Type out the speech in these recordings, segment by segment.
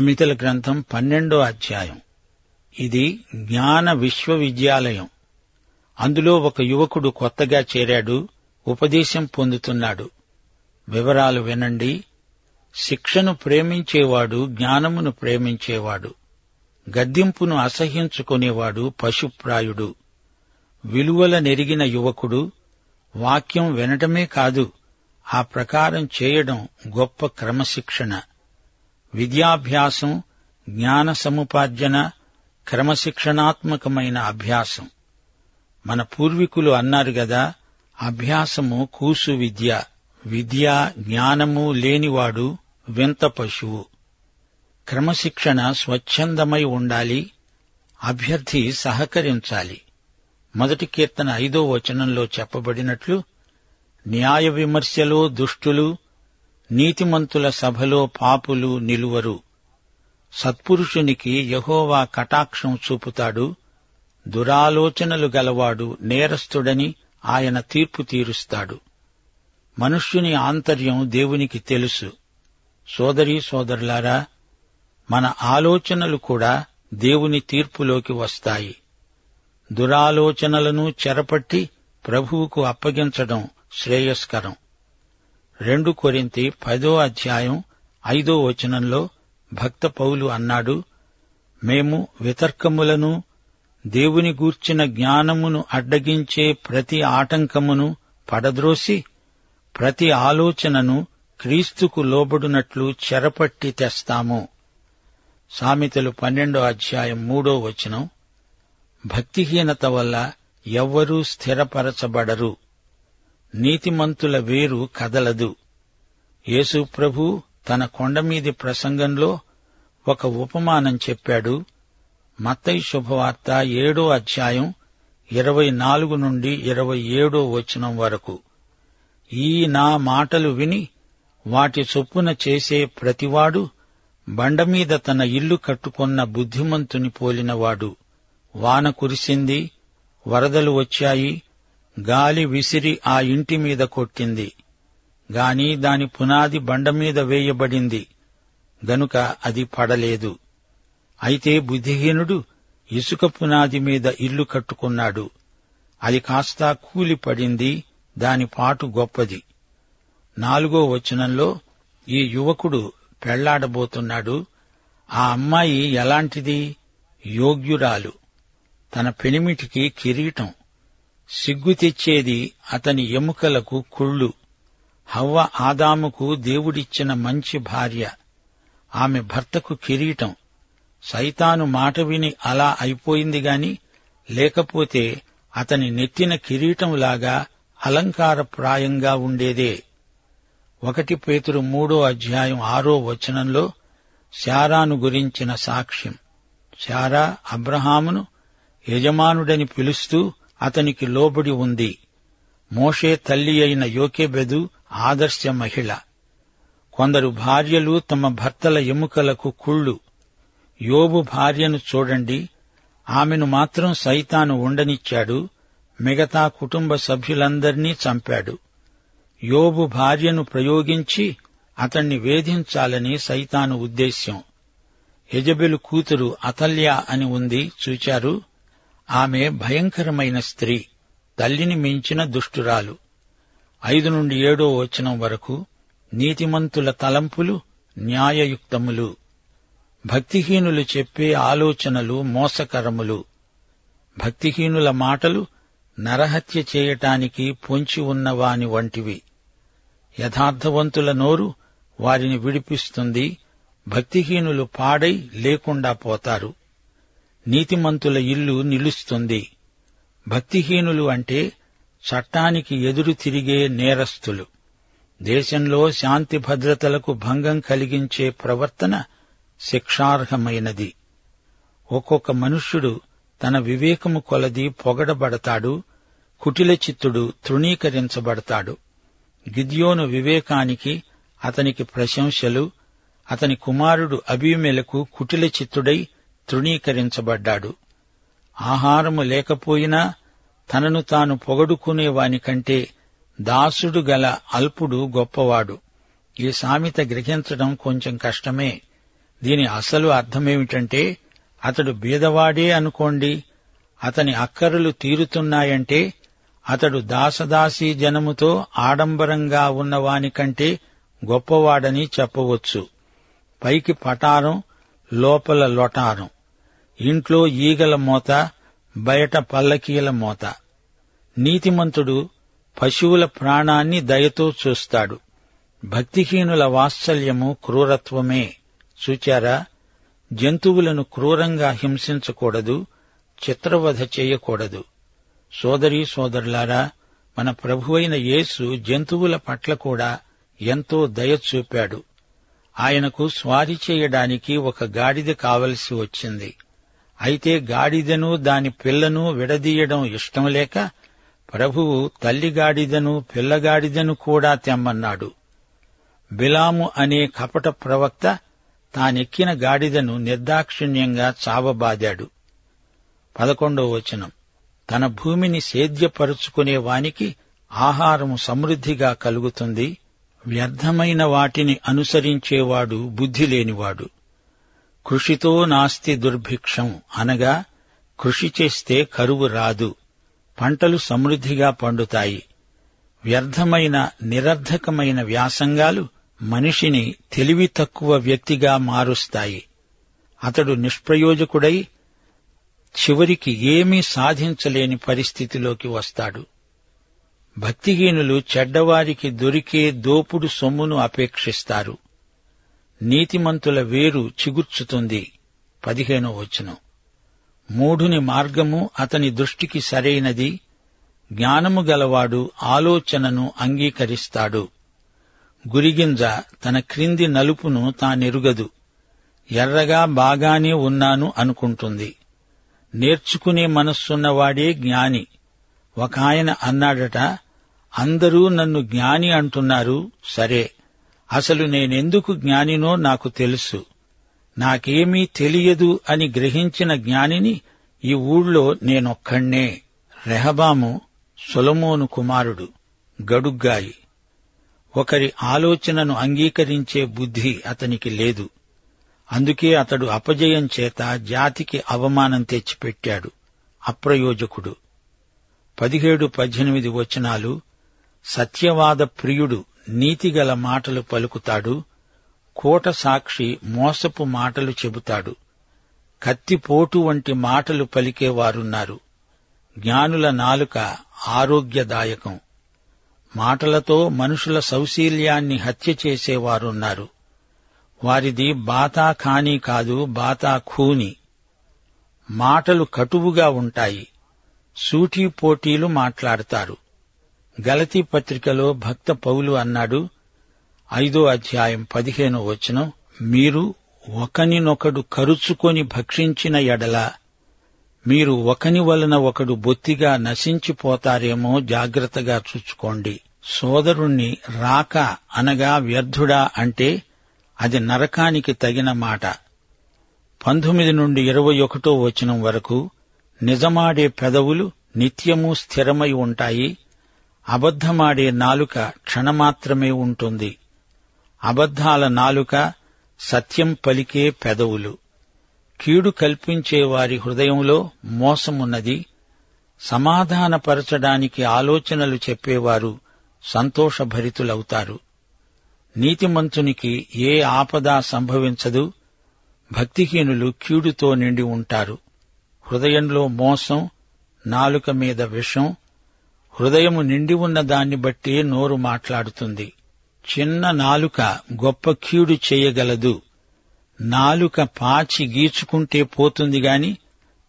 సామెతల గ్రంథం పన్నెండో అధ్యాయం. ఇది జ్ఞాన విశ్వవిద్యాలయం. అందులో ఒక యువకుడు కొత్తగా చేరాడు ఉపదేశం పొందుతున్నాడు. వివరాలు వినండి. శిక్షను ప్రేమించేవాడు జ్ఞానమును ప్రేమించేవాడు. గద్దింపును అసహ్యించుకునేవాడు పశుప్రాయుడు. విలువల నెరిగిన యువకుడు వాక్యం వినటమే కాదు ఆ ప్రకారం చేయడం గొప్ప క్రమశిక్షణ. విద్యాభ్యాసం జ్ఞాన సముపార్జన క్రమశిక్షణాత్మకమైన అభ్యాసం. మన పూర్వీకులు అన్నారు గదా అభ్యాసము కూసు విద్య విద్య జ్ఞానము లేనివాడు వింత పశువు. క్రమశిక్షణ స్వచ్ఛందమై ఉండాలి అభ్యర్థి సహకరించాలి. మొదటి కీర్తన ఐదో వచనంలో చెప్పబడినట్లు న్యాయ విమర్శలో దుష్టులు నీతిమంతుల సభలో పాపులు నిలువరు. సత్పురుషునికి యహోవా కటాక్షం చూపుతాడు. దురాలోచనలు గలవాడు నేరస్తుడని ఆయన తీర్పు తీరుస్తాడు. మనుష్యుని ఆంతర్యం దేవునికి తెలుసు. సోదరీ సోదరులారా మన ఆలోచనలు కూడా దేవుని తీర్పులోకి వస్తాయి. దురాలోచనలను చెరపట్టి ప్రభువుకు అప్పగించడం శ్రేయస్కరం. రెండు కొరింతి పదో అధ్యాయం ఐదో వచనంలో భక్త పౌలు అన్నాడు మేము వితర్కములను దేవుని గూర్చిన జ్ఞానమును అడ్డగించే ప్రతి ఆటంకమును పడద్రోసి ప్రతి ఆలోచనను క్రీస్తుకు లోబడునట్లు చెరపట్టి తెస్తాము. సామెతలు పన్నెండో అధ్యాయం మూడో వచనం భక్తిహీనత వల్ల ఎవ్వరూ స్థిరపరచబడరు. నీతిమంతుల వేరు కదలదు. యేసుప్రభు తన కొండమీది ప్రసంగంలో ఒక ఉపమానం చెప్పాడు. మత్తై శుభవార్త ఏడో అధ్యాయం ఇరవై నాలుగు నుండి ఇరవై ఏడో వచనం వరకు. ఈ నా మాటలు విని వాటి చొప్పున చేసే ప్రతివాడు బండమీద తన ఇల్లు కట్టుకున్న బుద్ధిమంతుని పోలినవాడు. వాన కురిసింది వరదలు వచ్చాయి గాలి విసిరి ఆ ఇంటి మీద కొట్టింది. గాని దాని పునాది బండమీద వేయబడింది. గనుక అది పడలేదు. అయితే బుద్ధిహీనుడు ఇసుక పునాది మీద ఇల్లు కట్టుకున్నాడు. అది కాస్తా కూలి పడింది దాని పాటు గొప్పది. నాలుగో వచనంలో ఈ యువకుడు పెళ్ళాడబోతున్నాడు. ఆ అమ్మాయి ఎలాంటిది? యోగ్యురాలు. తన పెనిమిటికి కిరీటం. సిగ్గు తెచ్చేది అతని ఎముకలకు కుళ్ళు. హవ్వ ఆదాముకు దేవుడిచ్చిన మంచి భార్య. ఆమె భర్తకు కిరీటం. సైతాను మాట విని అలా అయిపోయింది గాని లేకపోతే అతని నెత్తిన కిరీటంలాగా అలంకారప్రాయంగా ఉండేదే. ఒకటి పేతురు మూడో అధ్యాయం ఆరో వచనంలో శారాను గురించిన సాక్ష్యం. శారా అబ్రహామును యజమానుడని పిలుస్తూ అతనికి లోబడి ఉంది. మోషే తల్లి అయిన యోకెబెదు ఆదర్శ మహిళ. కొందరు భార్యలు తమ భర్తల ఎముకలకు కుళ్ళు. యోబు భార్యను చూడండి. ఆమెను మాత్రం సైతాను ఉండనిచ్చాడు. మిగతా కుటుంబ సభ్యులందర్నీ చంపాడు. యోబు భార్యను ప్రయోగించి అతణ్ణి వేధించాలని సైతాను ఉద్దేశ్యం. యజబెలు కూతురు అతల్య అని ఉంది చూచారు. ఆమె భయంకరమైన స్త్రీ తల్లిని మించిన దుష్టురాలు. ఐదు నుండి ఏడో వచనం వరకు నీతిమంతుల తలంపులు న్యాయయుక్తములు. భక్తిహీనులు చెప్పే ఆలోచనలు మోసకరములు. భక్తిహీనుల మాటలు నరహత్య చేయటానికి పొంచి ఉన్నవాని వంటివి. యథార్థవంతుల నోరు వారిని విడిపిస్తుంది భక్తిహీనులు పాడై లేకుండా పోతారు. నీతిమంతుల ఇల్లు నిలుస్తుంది. భక్తిహీనులు అంటే చట్టానికి ఎదురు తిరిగే నేరస్తులు. దేశంలో శాంతి భద్రతలకు భంగం కలిగించే ప్రవర్తన శిక్షార్హమైనది. ఒక్కొక్క మనుష్యుడు తన వివేకము కొలది పొగడబడతాడు కుటిల చిత్తుడు తృణీకరించబడతాడు. గిద్యోను వివేకానికి అతనికి ప్రశంసలు అతని కుమారుడు అభిమెలకు కుటిల చిత్తుడై తృణీకరించబడ్డాడు. ఆహారము లేకపోయినా తనను తాను పొగడుకునేవానికంటే దాసుడు గల అల్పుడు గొప్పవాడు. ఈ సామెత గ్రహించడం కొంచెం కష్టమే. దీని అసలు అర్థమేమిటంటే అతడు బీదవాడే అనుకోండి అతని అక్కరలు తీరుతున్నాయంటే అతడు దాసదాసీ జనముతో ఆడంబరంగా ఉన్నవానికంటే గొప్పవాడని చెప్పవచ్చు. పైకి పటారం లోపల లొటారం. ఇంట్లో ఈగల మోత బయట పల్లకీల మోత. నీతిమంతుడు పశువుల ప్రాణాన్ని దయతో చూస్తాడు. భక్తిహీనుల వాత్సల్యము క్రూరత్వమే. చూచారా? జంతువులను క్రూరంగా హింసించకూడదు చిత్రవధ చేయకూడదు. సోదరీ సోదరులారా మన ప్రభువైన యేసు జంతువుల పట్ల కూడా ఎంతో దయ చూపాడు. ఆయనకు స్వారీ చేయడానికి ఒక గాడిద కావలసి వచ్చింది. అయితే గాడిదను దాని పిల్లను విడదీయడం ఇష్టం లేక ప్రభువు తల్లి గాడిదను పిల్లగాడిదను కూడా తెమ్మన్నాడు. బిలాము అనే కపట ప్రవక్త తానెక్కిన గాడిదను నిర్దాక్షిణ్యంగా చావబాదాడు. పదకొండవ వచనం. తన భూమిని సేద్యపరుచుకునే వానికి ఆహారం సమృద్ధిగా కలుగుతుంది. వ్యర్థమైన వాటిని అనుసరించేవాడు బుద్ధి లేనివాడు. కృషితో నాస్తి దుర్భిక్షం అనగా కృషి చేస్తే కరువు రాదు పంటలు సమృద్ధిగా పండుతాయి. వ్యర్థమైన నిరర్ధకమైన వ్యాసంగాలు మనిషిని తెలివి తక్కువ వ్యక్తిగా మారుస్తాయి. అతడు నిష్ప్రయోజకుడై చివరికి ఏమీ సాధించలేని పరిస్థితిలోకి వస్తాడు. భక్తిహీనులు చెడ్డవారికి దొరికే దోపుడు సొమ్మును అపేక్షిస్తారు. నీతిమంతుల వేరు చిగుర్చుతుంది. పదిహేనో వచనం. మూఢుని మార్గము అతని దృష్టికి సరైనది. జ్ఞానము గలవాడు ఆలోచనను అంగీకరిస్తాడు. గురిగింజ తన క్రింది నలుపును తానెరుగదు. ఎర్రగా బాగానే ఉన్నాను అనుకుంటుంది. నేర్చుకునే మనస్సున్నవాడే జ్ఞాని. ఒక ఆయన అన్నాడట అందరూ నన్ను జ్ఞాని అంటున్నారు సరే. అసలు నేనెందుకు జ్ఞానినో నాకు తెలుసు. నాకేమీ తెలియదు అని గ్రహించిన జ్ఞానిని ఈ ఊళ్ళో నేనొక్కణ్ణే. రెహబాము సొలమోను కుమారుడు గడుగ్గాయి. ఒకరి ఆలోచనను అంగీకరించే బుద్ధి అతనికి లేదు. అందుకే అతడు అపజయం చేత జాతికి అవమానం తెచ్చిపెట్టాడు. అప్రయోజకుడు. పదిహేడు పద్దెనిమిది వచనాలు సత్యవాద ప్రియుడు నీతిగల మాటలు పలుకుతాడు. కోట సాక్షి మోసపు మాటలు చెబుతాడు. కత్తిపోటు వంటి మాటలు పలికేవారున్నారు. జ్ఞానుల నాలుక ఆరోగ్యదాయకం. మాటలతో మనుషుల సౌశీల్యాన్ని హత్య చేసేవారున్నారు. వారిది బాతా ఖానీ కాదు బాతా ఖూని. మాటలు కటువుగా ఉంటాయి. సూటీ పోటీలు మాట్లాడతారు. గలతీ పత్రికలో భక్త పౌలు అన్నాడు ఐదో అధ్యాయం పదిహేనో వచనం మీరు ఒకనినొకడు కరుచుకొని భక్షించిన ఎడల మీరు ఒకని వలన ఒకడు బొత్తిగా నశించిపోతారేమో జాగ్రత్తగా చూచుకోండి. సోదరుణ్ణి రాక అనగా వ్యర్థుడా అంటే అది నరకానికి తగిన మాట. పంతొమ్మిది నుండి ఇరవై ఒకటో వచనం వరకు నిజమాడే పెదవులు నిత్యము స్థిరమై ఉంటాయి అబద్ధమాడే నాలుక క్షణమాత్రమే ఉంటుంది. అబద్ధాల నాలుక సత్యం పలికే పెదవులు. కీడు కల్పించే వారి హృదయంలో మోసమున్నది. సమాధానపరచడానికి ఆలోచనలు చెప్పేవారు సంతోషభరితులవుతారు. నీతిమంతునికి ఏ ఆపద సంభవించదు. భక్తిహీనులు కీడుతో నిండి ఉంటారు. హృదయంలో మోసం నాలుక మీద విషం హృదయము నిండి ఉన్న దాన్ని బట్టి నోరు మాట్లాడుతుంది. చిన్న నాలుక గొప్ప కీడు చేయగలదు. నాలుక పాచి గీచుకుంటే పోతుంది గాని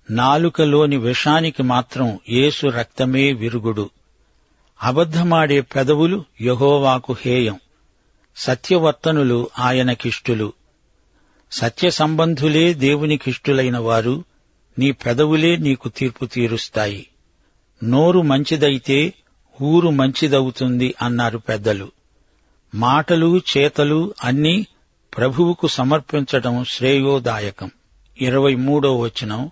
నాలుకలోని విషానికి మాత్రం యేసు రక్తమే విరుగుడు. అబద్ధమాడే పెదవులు యహోవాకు హేయం. సత్యవర్తనులు ఆయనకిష్టులు. సత్య సంబంధులే దేవునికిష్టులైన వారు నీ పెదవులే నీకు తీర్పు తీరుస్తాయి. నోరు మంచిదైతే ఊరు మంచిదవుతుంది అన్నారు పెద్దలు. మాటలు చేతలు అన్నీ ప్రభువుకు సమర్పించటం శ్రేయోదాయకం. ఇరవై మూడో వచనం.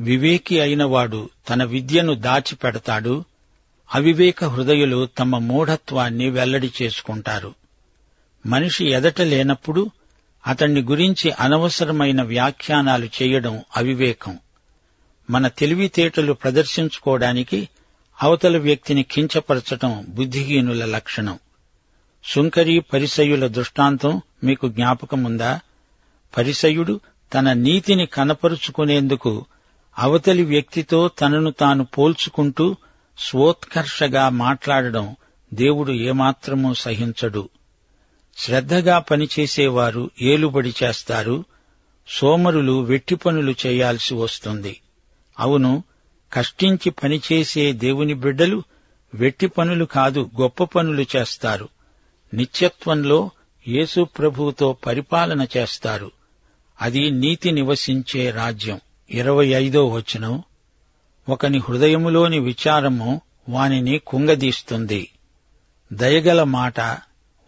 వివేకి అయినవాడు తన విద్యను దాచిపెడతాడు అవివేక హృదయులు తమ మూఢత్వాన్ని వెల్లడి చేసుకుంటారు. మనిషి ఎదట లేనప్పుడు అతణ్ణి గురించి అనవసరమైన వ్యాఖ్యానాలు చేయడం అవివేకం. మన తెలివితేటలు ప్రదర్శించుకోవడానికి అవతల వ్యక్తిని కించపరచటం బుద్ధిహీనుల లక్షణం. సుంకరి పరిసయుల దృష్టాంతం మీకు జ్ఞాపకముందా? పరిసయుడు తన నీతిని కనపరుచుకునేందుకు అవతలి వ్యక్తితో తనను తాను పోల్చుకుంటూ స్వోత్కర్షగా మాట్లాడడం దేవుడు ఏమాత్రమూ సహించడు. శ్రద్ధగా పనిచేసేవారు ఏలుబడి చేస్తారు. సోమరులు వెట్టి పనులు చేయాల్సి వస్తుంది. అవును కష్టించి పనిచేసే దేవుని బిడ్డలు వెట్టి పనులు కాదు గొప్ప పనులు చేస్తారు. నిత్యత్వంలో యేసు ప్రభువుతో పరిపాలన చేస్తారు. అది నీతి నివసించే రాజ్యం. ఇరవై ఐదో వచనం. ఒకని హృదయములోని విచారము వానిని కుంగదీస్తుంది. దయగల మాట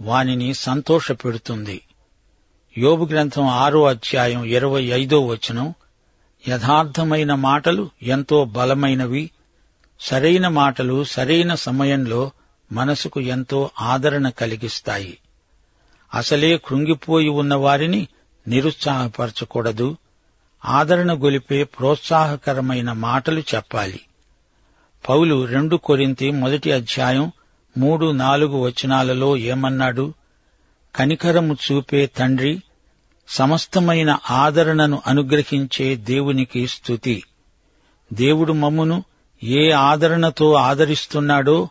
వానిని సంతోషపెడుతుంది. యోబు గ్రంథం ఆరో అధ్యాయం ఇరవై ఐదో వచనం. యథార్థమైన మాటలు ఎంతో బలమైనవి. సరైన మాటలు సరైన సమయంలో మనసుకు ఎంతో ఆదరణ కలిగిస్తాయి. అసలే కృంగిపోయి ఉన్న వారిని నిరుత్సాహపరచకూడదు. ఆదరణ గొలిపే ప్రోత్సాహకరమైన మాటలు చెప్పాలి. పౌలు రెండు కొరింతి మొదటి అధ్యాయం మూడు నాలుగు వచనాలలో ఏమన్నాడు? కనికరము చూపే తండ్రి సమస్తమైన ఆదరణను అనుగ్రహించే దేవునికి స్థుతి దేవుడు మమ్మును ఏ ఆదరణతో ఆదరిస్తున్నాడో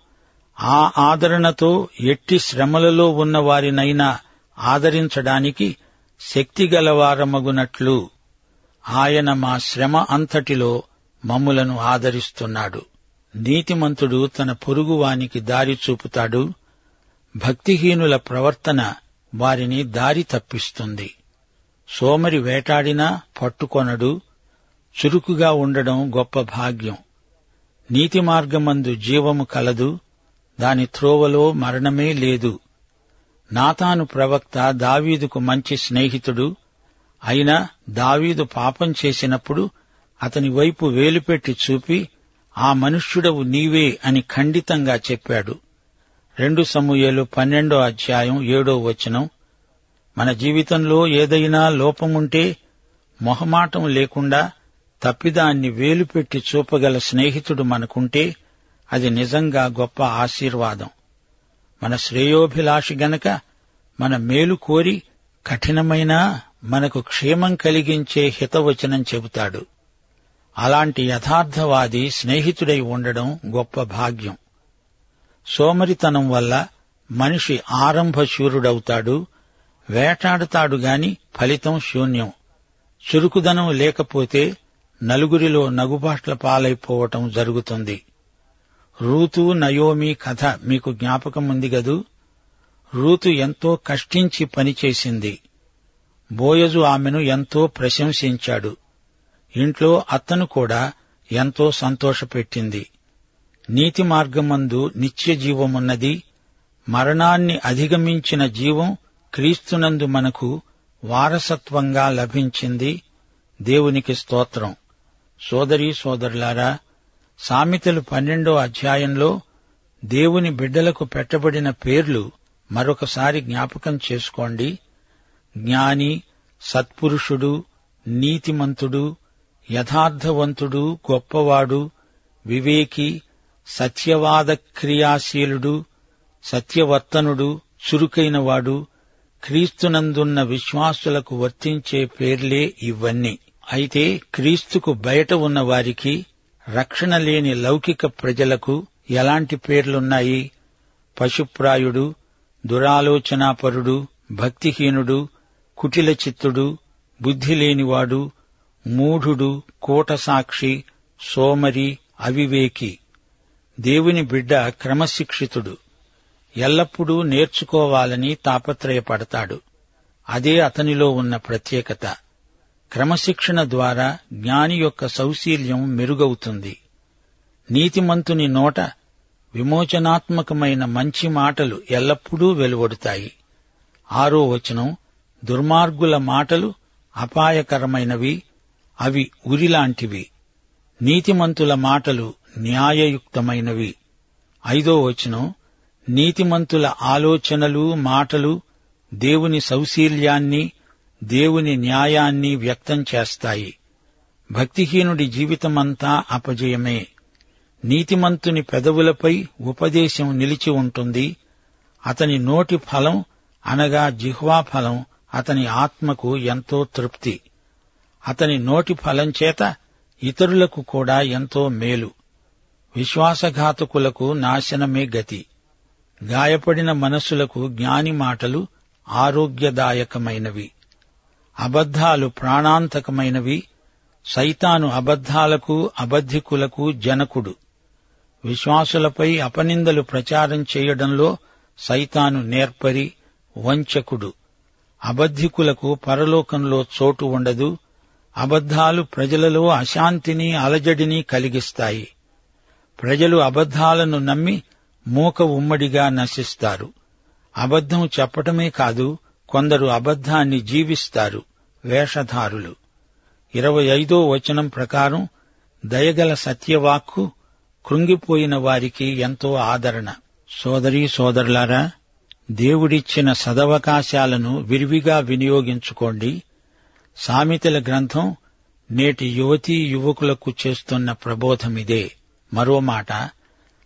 ఆ ఆదరణతో ఎట్టి శ్రమలలో ఉన్న వారినైనా ఆదరించడానికి శక్తిగలవారమగునట్లు ఆయన మా శ్రమ అంతటిలో మమ్ములను ఆదరిస్తున్నాడు. నీతిమంతుడు తన పొరుగువానికి దారి చూపుతాడు. భక్తిహీనుల ప్రవర్తన వారిని దారి తప్పిస్తుంది. సోమరి వేటాడినా పట్టుకొనడు చురుకుగా ఉండడం గొప్ప భాగ్యం. నీతి మార్గమందు జీవము కలదు దాని త్రోవలో మరణమే లేదు. నాతాను ప్రవక్త దావీదుకు మంచి స్నేహితుడు అయినా దావీదు పాపం చేసినప్పుడు అతని వైపు వేలుపెట్టి చూపి ఆ మనుష్యుడవు నీవే అని ఖండితంగా చెప్పాడు. రెండు సమూహలు పన్నెండో అధ్యాయం ఏడో వచనం. మన జీవితంలో ఏదైనా లోపముంటే మొహమాటం లేకుండా తప్పిదాన్ని వేలుపెట్టి చూపగల స్నేహితుడు మనకుంటే అది నిజంగా గొప్ప ఆశీర్వాదం. మన శ్రేయోభిలాషి గనక మన మేలు కోరి కఠినమైన మనకు క్షేమం కలిగించే హితవచనం చెబుతాడు. అలాంటి యథార్థవాది స్నేహితుడై ఉండడం గొప్ప భాగ్యం. సోమరితనం వల్ల మనిషి ఆరంభశూరుడవుతాడు వేటాడతాడు గాని ఫలితం శూన్యం. చురుకుదనం లేకపోతే నలుగురిలో నగుబాట్ల పాలైపోవటం జరుగుతుంది. రూతు నయోమి కథ మీకు జ్ఞాపకం ఉంది గదు? రూతు ఎంతో కష్టించి పనిచేసింది. బోయజు ఆమెను ఎంతో ప్రశంసించాడు. ఇంట్లో అత్తను కూడా ఎంతో సంతోషపెట్టింది. నీతి మార్గమందు నిత్య జీవమున్నది మరణాన్ని అధిగమించిన జీవం క్రీస్తునందు మనకు వారసత్వంగా లభించింది దేవునికి స్తోత్రం. సోదరీ సోదరులారా సామెతలు పన్నెండో అధ్యాయంలో దేవుని బిడ్డలకు పెట్టబడిన పేర్లు మరొకసారి జ్ఞాపకం చేసుకోండి. జ్ఞాని సత్పురుషుడు నీతిమంతుడు యథార్థవంతుడు గొప్పవాడు వివేకి సత్యవాద క్రియాశీలుడు సత్యవర్తనుడు చురుకైనవాడు క్రీస్తునందున్న విశ్వాసులకు వర్తించే పేర్లే ఇవన్నీ. అయితే క్రీస్తుకు బయట ఉన్న వారికి రక్షణ లేని లౌకిక ప్రజలకు ఎలాంటి పేర్లున్నాయి? పశుప్రాయుడు దురాలోచనాపరుడు భక్తిహీనుడు కుటిల చిత్తుడు బుద్ధి లేనివాడు మూఢుడు కూటసాక్షి సోమరి అవివేకి. దేవుని బిడ్డ క్రమశిక్షితుడు. ఎల్లప్పుడూ నేర్చుకోవాలని తాపత్రయపడతాడు. అదే అతనిలో ఉన్న ప్రత్యేకత. క్రమశిక్షణ ద్వారా జ్ఞాని యొక్క సౌశీల్యం మెరుగవుతుంది. నీతిమంతుని నోట విమోచనాత్మకమైన మంచి మాటలు ఎల్లప్పుడూ వెలువడుతాయి. ఆరో వచనం దుర్మార్గుల మాటలు అపాయకరమైనవి అవి ఉరిలాంటివి. నీతిమంతుల మాటలు న్యాయయుక్తమైనవి. ఐదో వచనం నీతిమంతుల ఆలోచనలు మాటలు దేవుని సౌశీల్యాన్ని దేవుని న్యాయాన్ని వ్యక్తం చేస్తాయి. భక్తిహీనుడి జీవితమంతా అపజయమే. నీతిమంతుని పెదవులపై ఉపదేశం నిలిచి ఉంటుంది. అతని నోటి ఫలం అనగా జిహ్వా ఫలం అతని ఆత్మకు ఎంతో తృప్తి. అతని నోటి ఫలం చేత ఇతరులకు కూడా ఎంతో మేలు. విశ్వాసఘాతకులకు నాశనమే గతి. గాయపడిన మనస్సులకు జ్ఞాని మాటలు ఆరోగ్యదాయకమైనవి. అబద్ధాలు ప్రాణాంతకమైనవి. సైతాను అబద్ధాలకు అబద్ధికులకు జనకుడు. విశ్వాసులపై అపనిందలు ప్రచారం చేయడంలో సైతాను నేర్పరి వంచకుడు. అబద్ధికులకు పరలోకంలో చోటు ఉండదు. అబద్ధాలు ప్రజలలో అశాంతిని అలజడిని కలిగిస్తాయి. ప్రజలు అబద్ధాలను నమ్మి మూక ఉమ్మడిగా నశిస్తారు. అబద్ధం చెప్పటమే కాదు కొందరు అబద్ధాన్ని జీవిస్తారు. వేషధారులు. ఇరవై ఐదో వచనం ప్రకారం దయగల సత్యవాక్కు కృంగిపోయిన వారికి ఎంతో ఆదరణ. సోదరీ సోదరులారా దేవుడిచ్చిన సదవకాశాలను విరివిగా వినియోగించుకోండి. సామెతల గ్రంథం నేటి యువతీ యువకులకు చేస్తున్న ప్రబోధమిదే. మరో మాట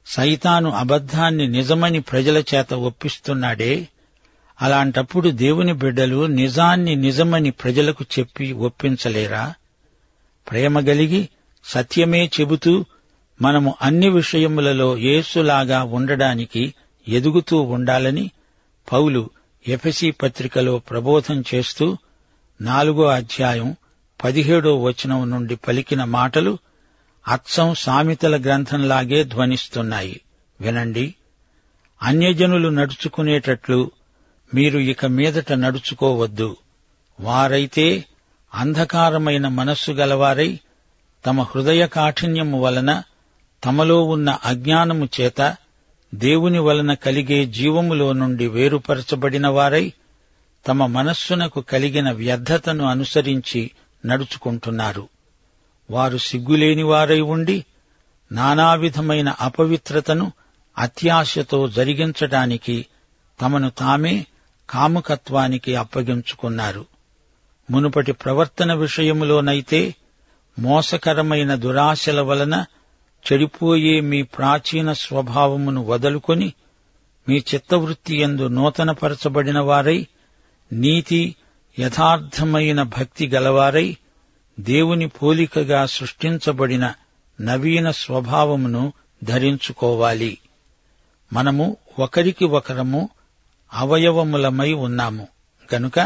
సైతాను అబద్ధాన్ని నిజమని ప్రజల చేత ఒప్పిస్తున్నాడే? అలాంటప్పుడు దేవుని బిడ్డలు నిజాన్ని నిజమని ప్రజలకు చెప్పి ఒప్పించలేరా? ప్రేమ గలిగి సత్యమే చెబుతూ మనము అన్ని విషయములలో యేసులాగా ఉండడానికి ఎదుగుతూ ఉండాలని పౌలు ఎఫెసీ పత్రికలో ప్రబోధం చేస్తూ నాలుగో అధ్యాయం పదిహేడో వచనం నుండి పలికిన మాటలు అచ్చం సామెతల గ్రంథంలాగే ధ్వనిస్తున్నాయి. వినండి. అన్యజనులు నడుచుకునేటట్లు మీరు ఇక మీదట నడుచుకోవద్దు. వారైతే అంధకారమైన మనస్సు గలవారై తమ హృదయ కాఠిన్యము వలన తమలో ఉన్న అజ్ఞానము చేత దేవుని వలన కలిగే జీవములో నుండి వేరుపరచబడిన వారై తమ మనస్సునకు కలిగిన వ్యర్థతను అనుసరించి నడుచుకుంటున్నారు. వారు సిగ్గులేని వారై ఉండి నానావిధమైన అపవిత్రతను అత్యాశతో జరిగించటానికి తమను తామే కాముకత్వానికి అప్పగించుకున్నారు. మునుపటి ప్రవర్తన విషయములోనైతే మోసకరమైన దురాశల వలన చెడిపోయే మీ ప్రాచీన స్వభావమును వదులుకొని మీ చిత్తవృత్తి ఎందు నూతనపరచబడిన వారై నీతి యథార్థమైన భక్తి గలవారై దేవుని పోలికగా సృష్టించబడిన నవీన స్వభావమును ధరించుకోవాలి. మనము ఒకరికి ఒకరము అవయవములమై ఉన్నాము. గనుక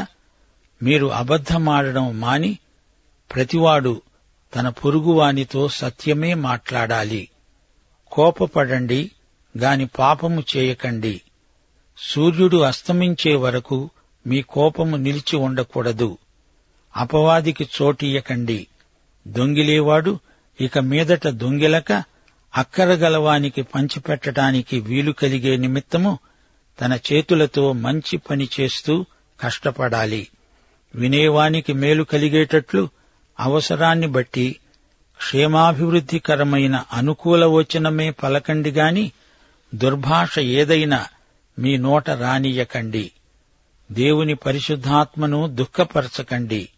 మీరు అబద్ధమాడడం మాని ప్రతివాడు తన పొరుగువానితో సత్యమే మాట్లాడాలి. కోపపడండి గాని పాపము చేయకండి. సూర్యుడు అస్తమించే వరకు మీ కోపము నిలిచి ఉండకూడదు. అపవాదికి చోటియకండి దొంగిలేవాడు ఇక మీదట దొంగిలక అక్కరగలవానికి పంచిపెట్టడానికి వీలు కలిగే నిమిత్తము తన చేతులతో మంచి పని చేస్తూ కష్టపడాలి. వినేవానికి మేలు కలిగేటట్లు అవసరాన్ని బట్టి క్షేమాభివృద్ధికరమైన అనుకూల వచనమే పలకండి గాని దుర్భాష ఏదైనా మీ నోట రానియకండి దేవుని పరిశుద్ధాత్మను దుఃఖపరచకండి.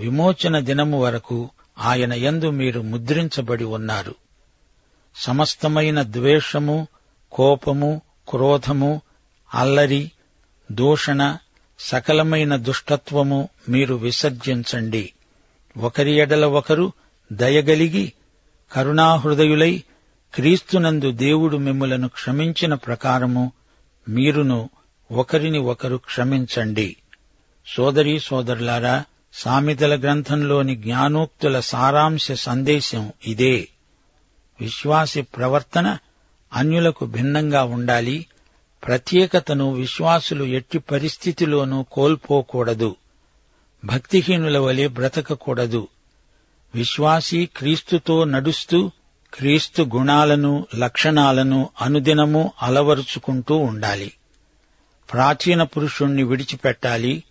విమోచన దినము వరకు ఆయన యందు మీరు ముద్రించబడి ఉన్నారు. సమస్తమైన ద్వేషము కోపము క్రోధము అల్లరి దూషణ సకలమైన దుష్టత్వము మీరు విసర్జించండి. ఒకరి ఎడల ఒకరు దయగలిగి కరుణాహృదయులై క్రీస్తునందు దేవుడు మిమ్ములను క్షమించిన ప్రకారము మీరును ఒకరిని ఒకరు క్షమించండి. సోదరీ సోదరులారా సామెతల గ్రంథంలోని జ్ఞానోక్తుల సారాంశ సందేశం ఇదే. విశ్వాసి ప్రవర్తన అన్యులకు భిన్నంగా ఉండాలి. ప్రత్యేకతను విశ్వాసులు ఎట్టి పరిస్థితిలోనూ కోల్పోకూడదు. భక్తిహీనుల వలె బ్రతకకూడదు. విశ్వాసి క్రీస్తుతో నడుస్తూ క్రీస్తు గుణాలను లక్షణాలను అనుదినము అలవరుచుకుంటూ ఉండాలి. ప్రాచీన పురుషుణ్ణి విడిచిపెట్టాలి.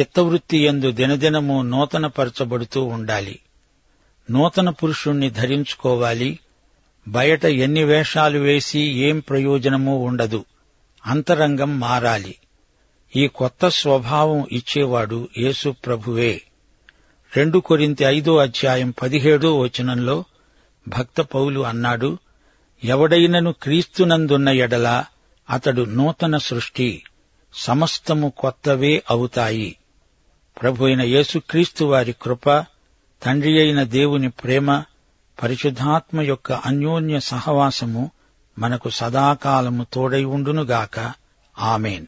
చిత్తవృత్తి ఎందు దినదినము నూతనపరచబడుతూ ఉండాలి. నూతన పురుషుణ్ణి ధరించుకోవాలి. బయట ఎన్ని వేషాలు వేసి ఏం ప్రయోజనమూ ఉండదు. అంతరంగం మారాలి. ఈ కొత్త స్వభావం ఇచ్చేవాడు యేసు ప్రభువే. రెండు కొరింతి ఐదో అధ్యాయం పదిహేడో వచనంలో భక్త పౌలు అన్నాడు ఎవడైనను క్రీస్తునందున్న ఎడల అతడు నూతన సృష్టి సమస్తము కొత్తవే అవుతాయి. ప్రభు అయిన యేసుక్రీస్తు వారి కృప తండ్రి అయిన దేవుని ప్రేమ పరిశుద్ధాత్మ యొక్క అన్యోన్య సహవాసము మనకు సదాకాలము తోడై ఉండునుగాక. ఆమెన్.